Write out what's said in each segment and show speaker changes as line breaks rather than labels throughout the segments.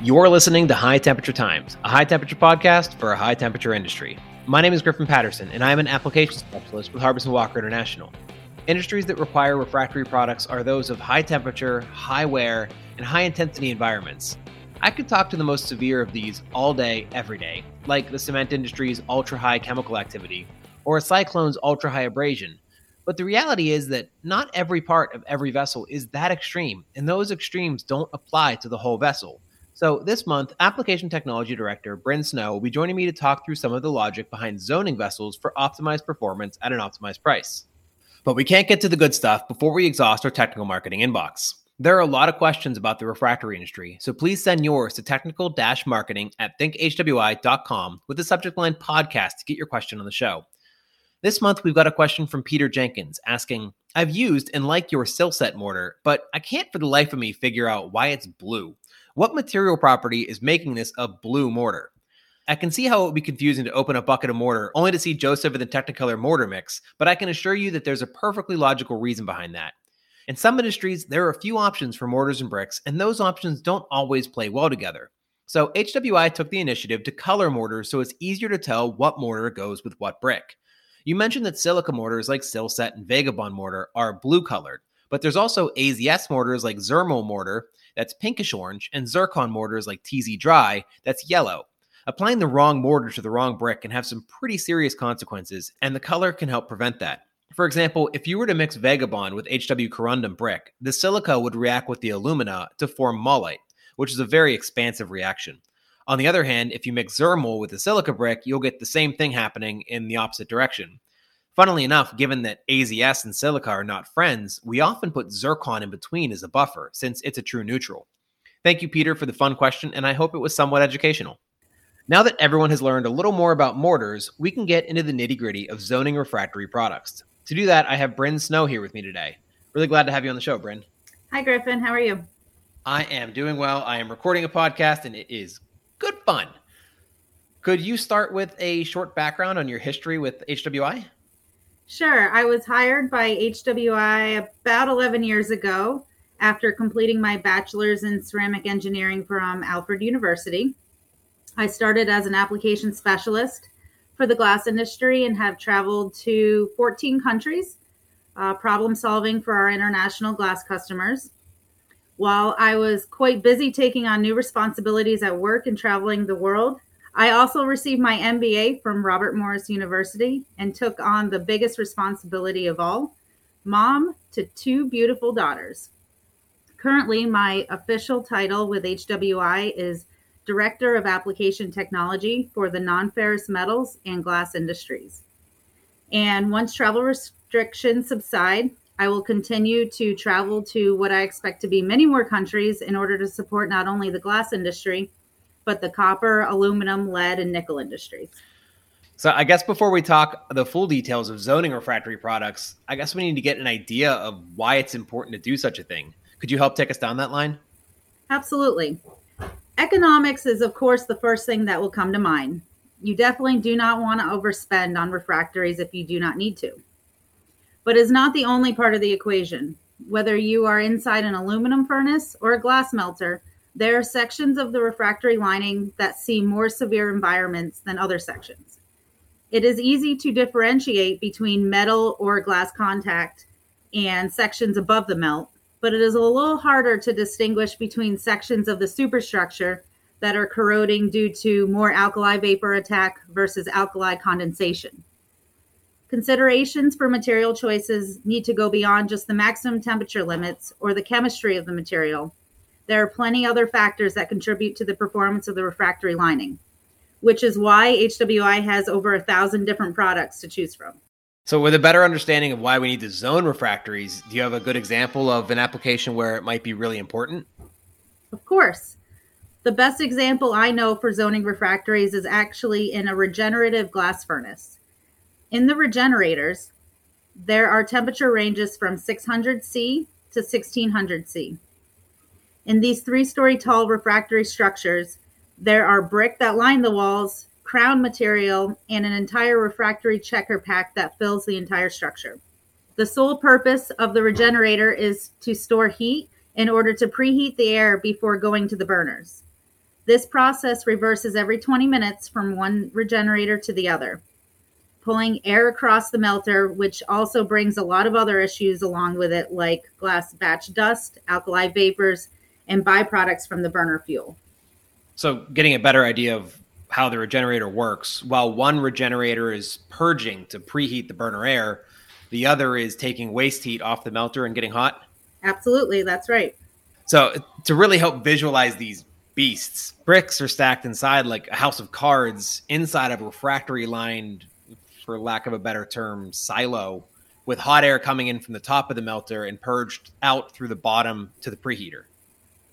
You're listening to High Temperature Times, a high temperature podcast for a high temperature industry. My name is Griffin Patterson, and I am an application specialist with Harbison Walker International. Industries that require refractory products are those of high temperature, high wear, and high intensity environments. I could talk to the most severe of these all day, every day, like the cement industry's ultra high chemical activity or a cyclone's ultra high abrasion. But the reality is that not every part of every vessel is that extreme, and those extremes don't apply to the whole vessel. So, this month, Application Technology Director Bryn Snow will be joining me to talk through some of the logic behind zoning vessels for optimized performance at an optimized price. But we can't get to the good stuff before we exhaust our technical marketing inbox. There are a lot of questions about the refractory industry, so please send yours to technical marketing at thinkhwi.com with the subject line podcast to get your question on the show. This month, we've got a question from Peter Jenkins asking I've used and like your Silset mortar, but I can't for the life of me figure out why it's blue. What material property is making this a blue mortar? I can see how it would be confusing to open a bucket of mortar only to see Joseph in the Technicolor mortar mix, but I can assure you that there's a perfectly logical reason behind that. In some industries, there are a few options for mortars and bricks, and those options don't always play well together. So HWI took the initiative to color mortars so it's easier to tell what mortar goes with what brick. You mentioned that silica mortars like Silset and Vagabond mortar are blue colored, but there's also AZS mortars like Zirmul mortar that's pinkish orange, and zircon mortars like TZ Dry that's yellow. Applying the wrong mortar to the wrong brick can have some pretty serious consequences, and the color can help prevent that. For example, if you were to mix Vagabond with HW corundum brick, the silica would react with the alumina to form mullite, which is a very expansive reaction. On the other hand, if you mix Zirmul with the silica brick, you'll get the same thing happening in the opposite direction. Funnily enough, given that AZS and silica are not friends, we often put zircon in between as a buffer, since it's a true neutral. Thank you, Peter, for the fun question, and I hope it was somewhat educational. Now that everyone has learned a little more about mortars, we can get into the nitty gritty of zoning refractory products. To do that, I have Bryn Snow here with me today. Really glad to have you on the show, Bryn.
Hi, Griffin. How are you?
I am doing well. I am recording a podcast, and it is good fun. Could you start with a short background on your history with HWI?
Sure. I was hired by HWI about 11 years ago after completing my bachelor's in ceramic engineering from Alfred University. I started as an application specialist for the glass industry and have traveled to 14 countries, uh, problem solving for our international glass customers. While I was quite busy taking on new responsibilities at work and traveling the world, I also received my MBA from Robert Morris University and took on the biggest responsibility of all mom to two beautiful daughters. Currently, my official title with HWI is Director of Application Technology for the non ferrous metals and glass industries. And once travel restrictions subside, I will continue to travel to what I expect to be many more countries in order to support not only the glass industry, but the copper, aluminum, lead, and nickel industries.
So I guess before we talk the full details of zoning refractory products, I guess we need to get an idea of why it's important to do such a thing. Could you help take us down that line?
Absolutely. Economics is, of course, the first thing that will come to mind. You definitely do not want to overspend on refractories if you do not need to. But it's not the only part of the equation. Whether you are inside an aluminum furnace or a glass melter, there are sections of the refractory lining that see more severe environments than other sections. It is easy to differentiate between metal or glass contact and sections above the melt, but it is a little harder to distinguish between sections of the superstructure that are corroding due to more alkali vapor attack versus alkali condensation. Considerations for material choices need to go beyond just the maximum temperature limits or the chemistry of the material there are plenty other factors that contribute to the performance of the refractory lining, which is why HWI has over a thousand different products to choose from.
So, with a better understanding of why we need to zone refractories, do you have a good example of an application where it might be really important?
Of course. The best example I know for zoning refractories is actually in a regenerative glass furnace. In the regenerators, there are temperature ranges from 600 C to 1600 C. In these three story tall refractory structures, there are brick that line the walls, crown material, and an entire refractory checker pack that fills the entire structure. The sole purpose of the regenerator is to store heat in order to preheat the air before going to the burners. This process reverses every 20 minutes from one regenerator to the other, pulling air across the melter, which also brings a lot of other issues along with it, like glass batch dust, alkali vapors, and byproducts from the burner fuel.
So, getting a better idea of how the regenerator works, while one regenerator is purging to preheat the burner air, the other is taking waste heat off the melter and getting hot.
Absolutely, that's right.
So, uh, to really help visualize these beasts. Bricks are stacked inside like a house of cards inside of a refractory lined, for lack of a better term, silo with hot air coming in from the top of the melter and purged out through the bottom to the preheater.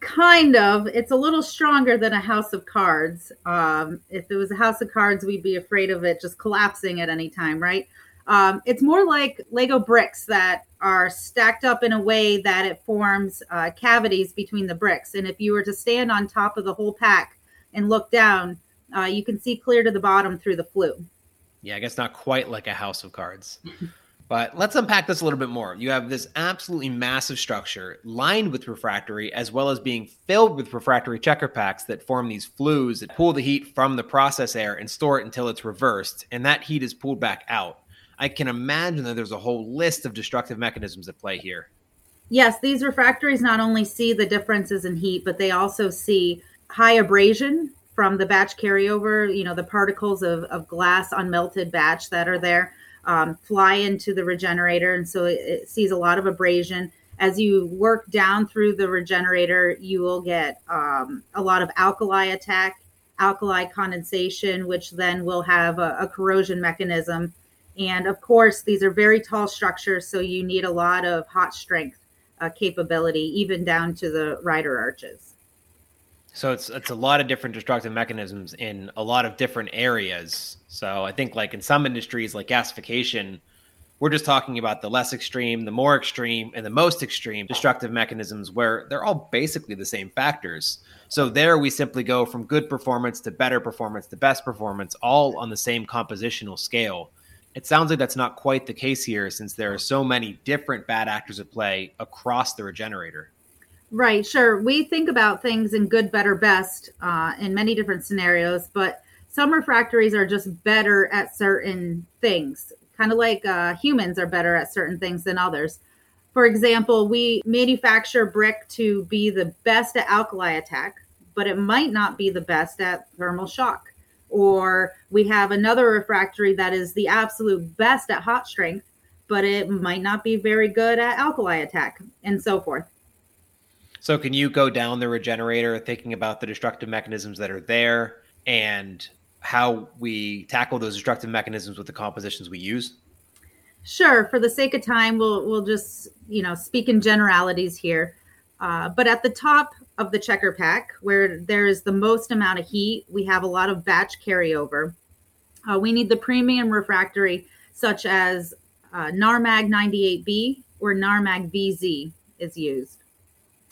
Kind of. It's a little stronger than a house of cards. Um, if it was a house of cards, we'd be afraid of it just collapsing at any time, right? Um, it's more like Lego bricks that are stacked up in a way that it forms uh, cavities between the bricks. And if you were to stand on top of the whole pack and look down, uh, you can see clear to the bottom through the flue.
Yeah, I guess not quite like a house of cards. but let's unpack this a little bit more. You have this absolutely massive structure lined with refractory, as well as being filled with refractory checker packs that form these flues that pull the heat from the process air and store it until it's reversed. And that heat is pulled back out. I can imagine that there's a whole list of destructive mechanisms at play here.
Yes, these refractories not only see the differences in heat, but they also see high abrasion from the batch carryover, you know, the particles of, of glass unmelted batch that are there um, fly into the regenerator. And so it, it sees a lot of abrasion. As you work down through the regenerator, you will get um, a lot of alkali attack, alkali condensation, which then will have a, a corrosion mechanism and of course, these are very tall structures, so you need a lot of hot strength uh, capability, even down to the rider arches.
So it's it's a lot of different destructive mechanisms in a lot of different areas. So I think like in some industries like gasification, we're just talking about the less extreme, the more extreme, and the most extreme destructive mechanisms where they're all basically the same factors. So there we simply go from good performance to better performance to best performance, all on the same compositional scale it sounds like that's not quite the case here since there are so many different bad actors at play across the regenerator.
Right, sure. We think about things in good, better, best uh, in many different scenarios, but some refractories are just better at certain things, kind of like uh, humans are better at certain things than others. For example, we manufacture brick to be the best at alkali attack, but it might not be the best at thermal shock or we have another refractory that is the absolute best at hot strength, but it might not be very good at alkali attack, and so forth.
So, can you go down the regenerator thinking about the destructive mechanisms that are there and how we tackle those destructive mechanisms with the compositions we use?
Sure. For the sake of time, we'll we'll just you know speak in generalities here. Uh, but at the top of the checker pack, where there is the most amount of heat, we have a lot of batch carryover. Uh, we need the premium refractory, such as uh, NARMAG 98B or NARMAG VZ is used.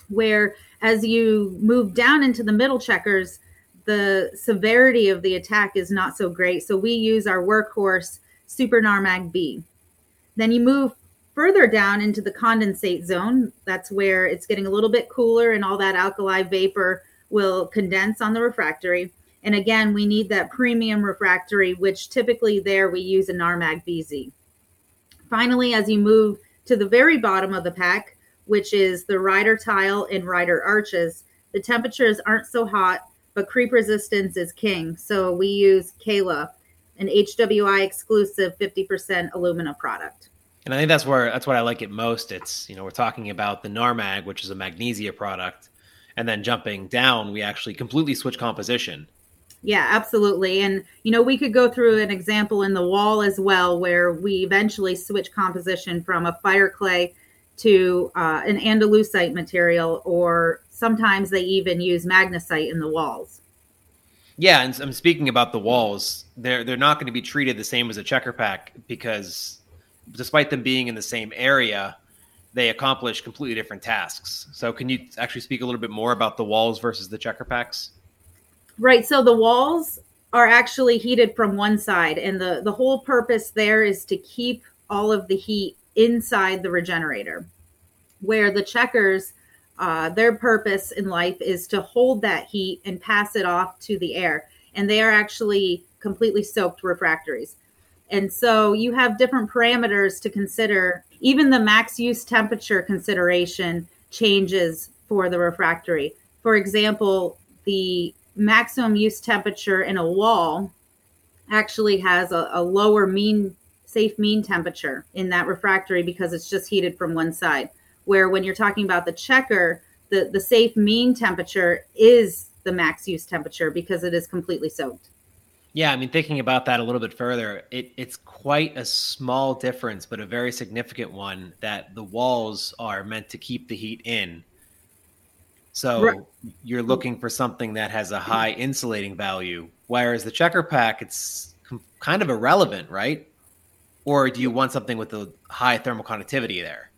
Where as you move down into the middle checkers, the severity of the attack is not so great. So we use our workhorse Super NARMAG B. Then you move further down into the condensate zone, that's where it's getting a little bit cooler and all that alkali vapor will condense on the refractory. And again, we need that premium refractory, which typically there we use a NARMAG BZ. Finally, as you move to the very bottom of the pack, which is the rider tile and rider arches, the temperatures aren't so hot, but creep resistance is king. So we use Kala, an HWI exclusive 50% alumina product.
And I think that's where that's what I like it most. It's you know we're talking about the Narmag, which is a magnesia product, and then jumping down, we actually completely switch composition.
Yeah, absolutely. And you know we could go through an example in the wall as well, where we eventually switch composition from a fire clay to uh, an andalusite material, or sometimes they even use magnesite in the walls.
Yeah, and I'm speaking about the walls. They're they're not going to be treated the same as a checker pack because despite them being in the same area, they accomplish completely different tasks. So, can you actually speak a little bit more about the walls versus the checker packs?
Right. So, the walls are actually heated from one side, and the, the whole purpose there is to keep all of the heat inside the regenerator, where the checkers uh, their purpose in life is to hold that heat and pass it off to the air. And they are actually completely soaked refractories. And so you have different parameters to consider. Even the max use temperature consideration changes for the refractory. For example, the maximum use temperature in a wall actually has a, a lower mean safe mean temperature in that refractory because it's just heated from one side. Where when you're talking about the checker, the, the safe mean temperature is the max use temperature because it is completely soaked.
Yeah, I mean, thinking about that a little bit further, it, it's quite a small difference, but a very significant one that the walls are meant to keep the heat in. So right. you're looking for something that has a high insulating value, whereas the checker pack, it's kind of irrelevant, right? Or do you want something with a high thermal conductivity there?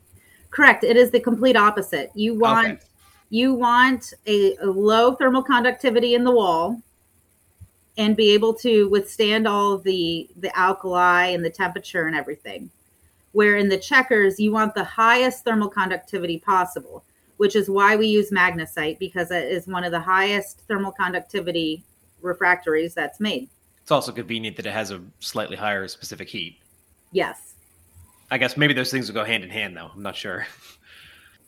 Correct. It is the complete opposite. You want okay. you want a, a low thermal conductivity in the wall and be able to withstand all of the the alkali and the temperature and everything. Where in the checkers, you want the highest thermal conductivity possible, which is why we use magnesite because it is one of the highest thermal conductivity refractories that's made.
It's also convenient that it has a slightly higher specific heat.
Yes.
I guess maybe those things will go hand in hand, though. I'm not sure.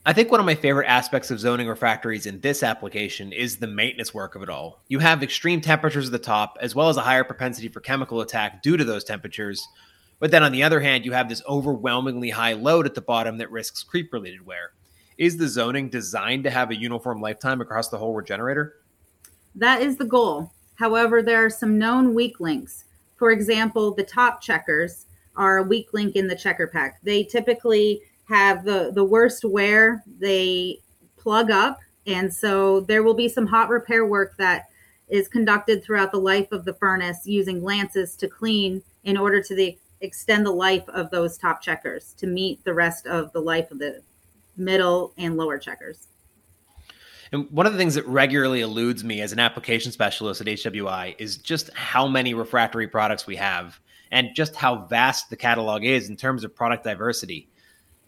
I think one of my favorite aspects of zoning refractories in this application is the maintenance work of it all. You have extreme temperatures at the top, as well as a higher propensity for chemical attack due to those temperatures. But then on the other hand, you have this overwhelmingly high load at the bottom that risks creep related wear. Is the zoning designed to have a uniform lifetime across the whole regenerator?
That is the goal. However, there are some known weak links. For example, the top checkers are a weak link in the checker pack. They typically have the the worst wear they plug up and so there will be some hot repair work that is conducted throughout the life of the furnace using lances to clean in order to the, extend the life of those top checkers to meet the rest of the life of the middle and lower checkers.
And one of the things that regularly eludes me as an application specialist at HWI is just how many refractory products we have and just how vast the catalog is in terms of product diversity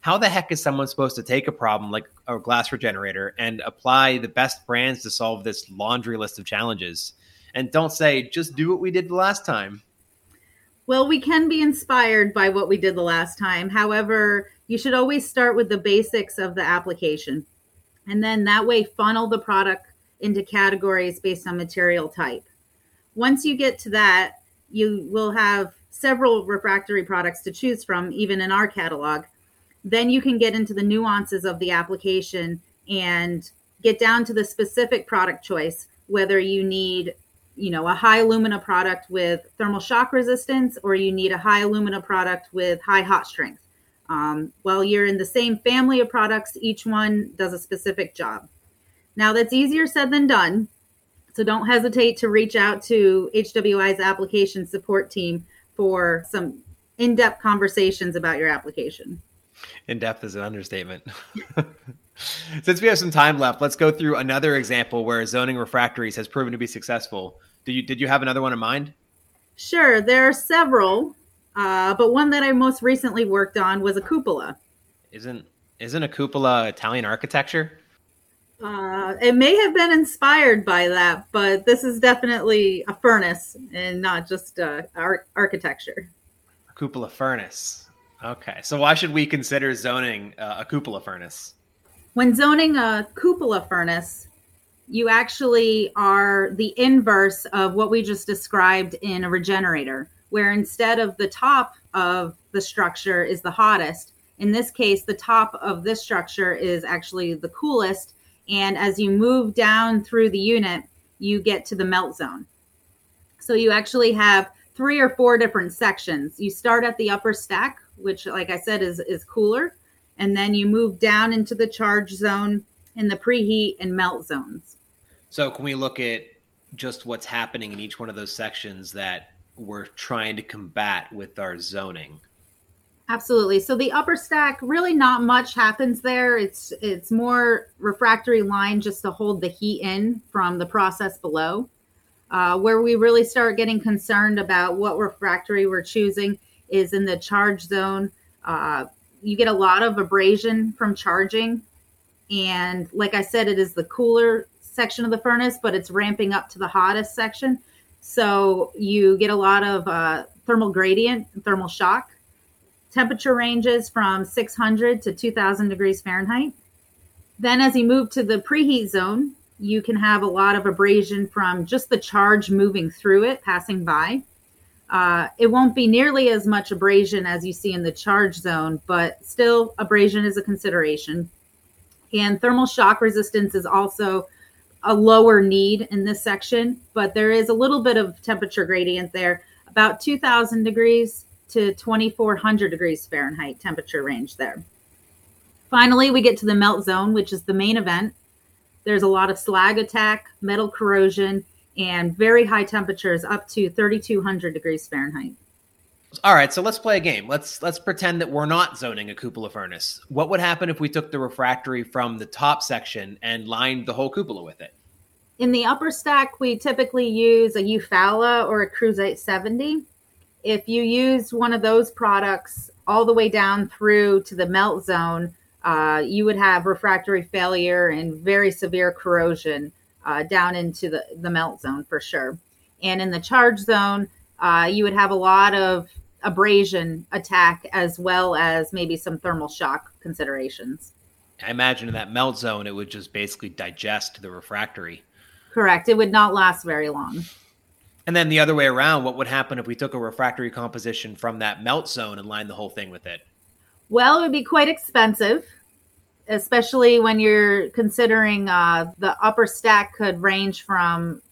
how the heck is someone supposed to take a problem like a glass regenerator and apply the best brands to solve this laundry list of challenges? And don't say, just do what we did the last time.
Well, we can be inspired by what we did the last time. However, you should always start with the basics of the application. And then that way, funnel the product into categories based on material type. Once you get to that, you will have several refractory products to choose from, even in our catalog then you can get into the nuances of the application and get down to the specific product choice whether you need you know a high alumina product with thermal shock resistance or you need a high alumina product with high hot strength. Um, while you're in the same family of products each one does a specific job. Now that's easier said than done so don't hesitate to reach out to hwi's application support team for some in-depth conversations about your application
in depth is an understatement. Since we have some time left, let's go through another example where zoning refractories has proven to be successful. Did you did you have another one in mind?
Sure, there are several, uh, but one that I most recently worked on was a cupola.
Isn't isn't a cupola Italian architecture?
Uh, it may have been inspired by that, but this is definitely a furnace and not just uh, ar- architecture.
A cupola furnace. Okay, so why should we consider zoning uh, a cupola furnace?
When zoning a cupola furnace, you actually are the inverse of what we just described in a regenerator, where instead of the top of the structure is the hottest, in this case, the top of this structure is actually the coolest. And as you move down through the unit, you get to the melt zone. So you actually have three or four different sections. You start at the upper stack, which, like I said, is is cooler, and then you move down into the charge zone in the preheat and melt zones.
So, can we look at just what's happening in each one of those sections that we're trying to combat with our zoning?
Absolutely. So the upper stack, really not much happens there. It's it's more refractory line just to hold the heat in from the process below. Uh, where we really start getting concerned about what refractory we're choosing is in the charge zone. Uh, you get a lot of abrasion from charging. And like I said, it is the cooler section of the furnace, but it's ramping up to the hottest section. So you get a lot of uh, thermal gradient, thermal shock. Temperature ranges from 600 to 2000 degrees Fahrenheit. Then, as you move to the preheat zone, you can have a lot of abrasion from just the charge moving through it, passing by. Uh, it won't be nearly as much abrasion as you see in the charge zone, but still, abrasion is a consideration. And thermal shock resistance is also a lower need in this section, but there is a little bit of temperature gradient there, about 2000 degrees to 2400 degrees Fahrenheit temperature range there. Finally, we get to the melt zone, which is the main event. There's a lot of slag attack, metal corrosion, and very high temperatures up to 3200 degrees Fahrenheit.
All right, so let's play a game. Let's let's pretend that we're not zoning a cupola furnace. What would happen if we took the refractory from the top section and lined the whole cupola with it?
In the upper stack, we typically use a Eufala or a Kruzite 70. If you use one of those products all the way down through to the melt zone, uh, you would have refractory failure and very severe corrosion uh, down into the, the melt zone for sure. And in the charge zone, uh, you would have a lot of abrasion attack as well as maybe some thermal shock considerations.
I imagine in that melt zone, it would just basically digest the refractory.
Correct. It would not last very long.
And then the other way around, what would happen if we took a refractory composition from that melt zone and lined the whole thing with it?
Well, it would be quite expensive, especially when you're considering uh, the upper stack could range from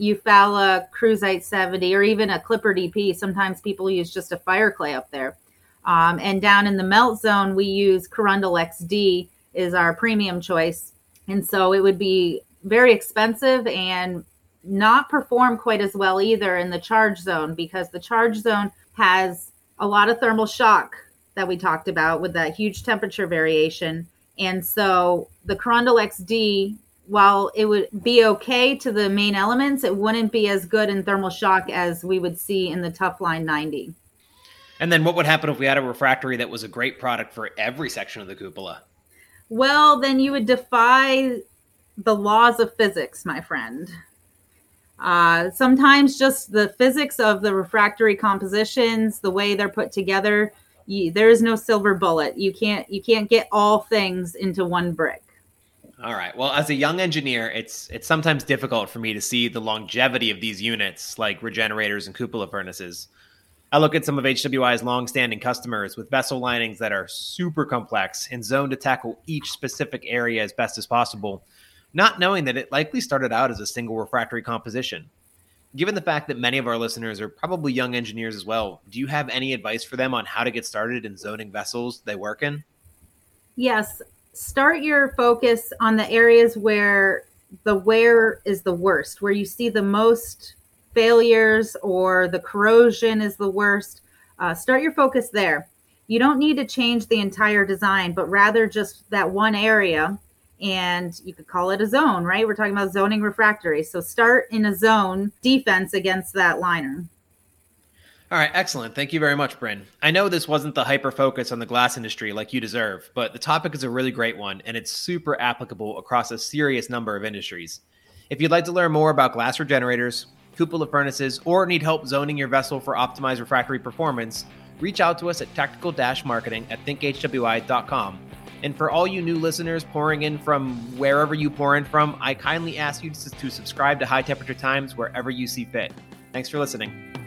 Eufala, Kruzite 70, or even a Clipper DP. Sometimes people use just a fire clay up there. Um, and down in the melt zone, we use Korundal XD is our premium choice. And so it would be very expensive and not perform quite as well either in the charge zone because the charge zone has a lot of thermal shock that we talked about with that huge temperature variation. And so the Korundal XD while it would be okay to the main elements, it wouldn't be as good in thermal shock as we would see in the Tufline 90.
And then what would happen if we had a refractory that was a great product for every section of the cupola?
Well, then you would defy the laws of physics, my friend. Uh, sometimes just the physics of the refractory compositions, the way they're put together, you, there is no silver bullet. You can't you can't get all things into one brick.
All right. Well, as a young engineer, it's it's sometimes difficult for me to see the longevity of these units, like regenerators and cupola furnaces. I look at some of HWI's long-standing customers with vessel linings that are super complex and zoned to tackle each specific area as best as possible, not knowing that it likely started out as a single refractory composition. Given the fact that many of our listeners are probably young engineers as well, do you have any advice for them on how to get started in zoning vessels they work in?
Yes, start your focus on the areas where the wear is the worst, where you see the most failures or the corrosion is the worst. Uh, start your focus there. You don't need to change the entire design, but rather just that one area. And you could call it a zone, right? We're talking about zoning refractory. So start in a zone defense against that liner.
All right, excellent. Thank you very much, Bryn. I know this wasn't the hyper focus on the glass industry like you deserve, but the topic is a really great one and it's super applicable across a serious number of industries. If you'd like to learn more about glass regenerators, cupola furnaces, or need help zoning your vessel for optimized refractory performance, reach out to us at tactical marketing at thinkhwi.com. And for all you new listeners pouring in from wherever you pour in from, I kindly ask you to subscribe to High Temperature Times wherever you see fit. Thanks for listening.